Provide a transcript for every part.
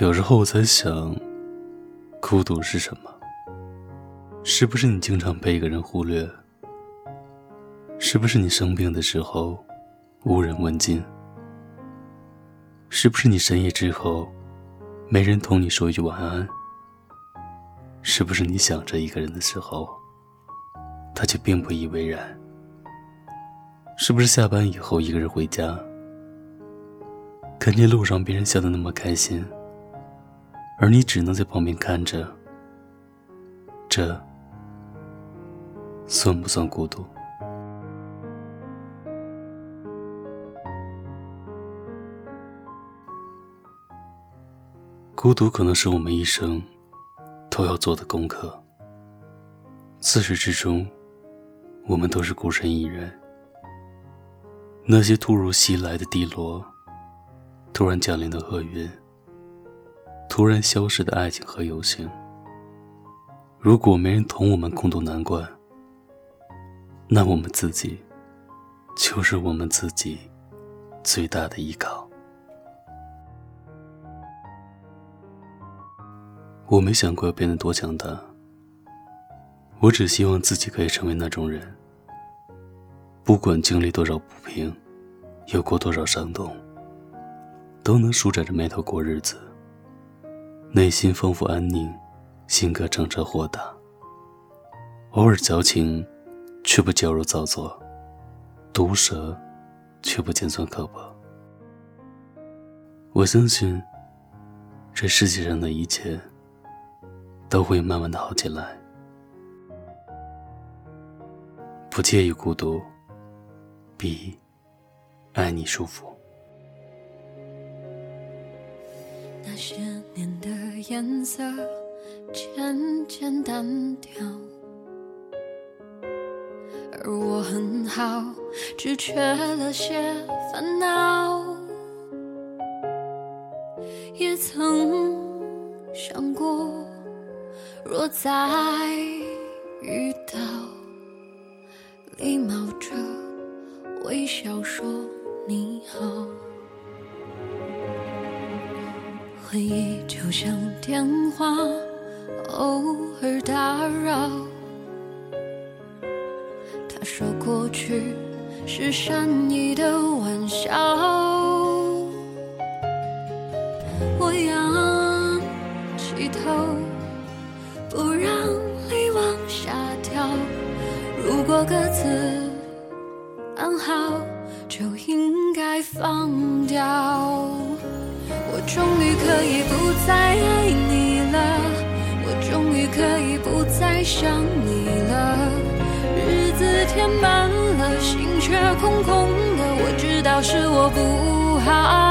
有时候我在想，孤独是什么？是不是你经常被一个人忽略？是不是你生病的时候无人问津？是不是你深夜之后没人同你说一句晚安？是不是你想着一个人的时候，他却并不以为然？是不是下班以后一个人回家，看见路上别人笑得那么开心？而你只能在旁边看着，这算不算孤独？孤独可能是我们一生都要做的功课。自始至终，我们都是孤身一人。那些突如其来的低落，突然降临的厄运。突然消失的爱情和友情，如果没人同我们共度难关，那我们自己就是我们自己最大的依靠。我没想过要变得多强大，我只希望自己可以成为那种人，不管经历多少不平，有过多少伤痛，都能舒展着眉头过日子。内心丰富安宁，性格澄澈豁达。偶尔矫情，却不矫揉造作；毒舌，却不尖酸刻薄。我相信，这世界上的一切都会慢慢的好起来。不介意孤独，比爱你舒服。那些年的颜色渐渐单调，而我很好，只缺了些烦恼。也曾想过，若再遇到，礼貌着微笑说你好。回忆就像电话，偶尔打扰。他说过去是善意的玩笑。我仰起头，不让泪往下掉。如果各自安好，就应该放掉。终于可以不再爱你了，我终于可以不再想你了。日子填满了，心却空空的，我知道是我不好。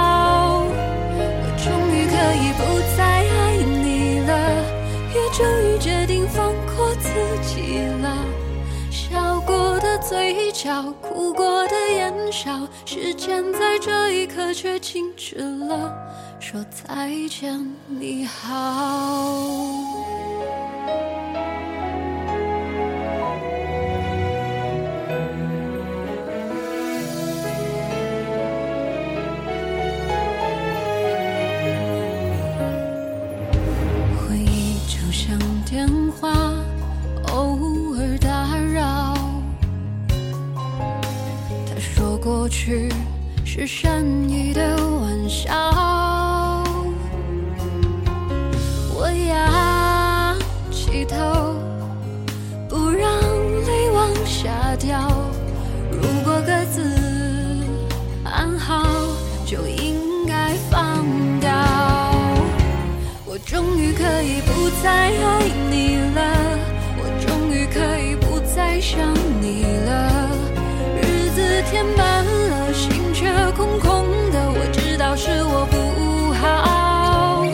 笑哭过的眼笑，时间在这一刻却静止了，说再见你好。回忆就像电话去是善意的玩笑，我仰起头，不让泪往下掉。如果各自安好，就应该放掉。我终于可以不再爱你了，我终于可以不再想你了。日子填满，空空的。我知道是我不好，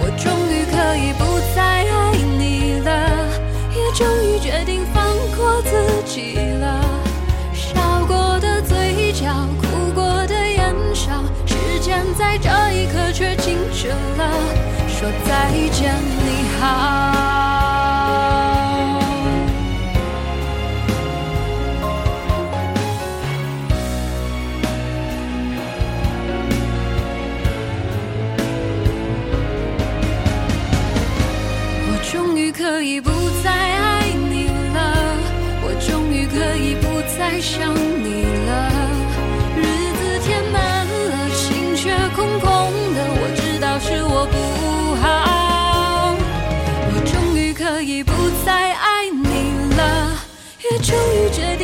我终于可以不再爱你了，也终于决定放过自己了。笑过的嘴角，哭过的眼梢，时间在这一刻却静止了，说再见你好。想你了。日子填满了，心却空空的，我知道是我不好。我终于可以不再爱你了，也终于这。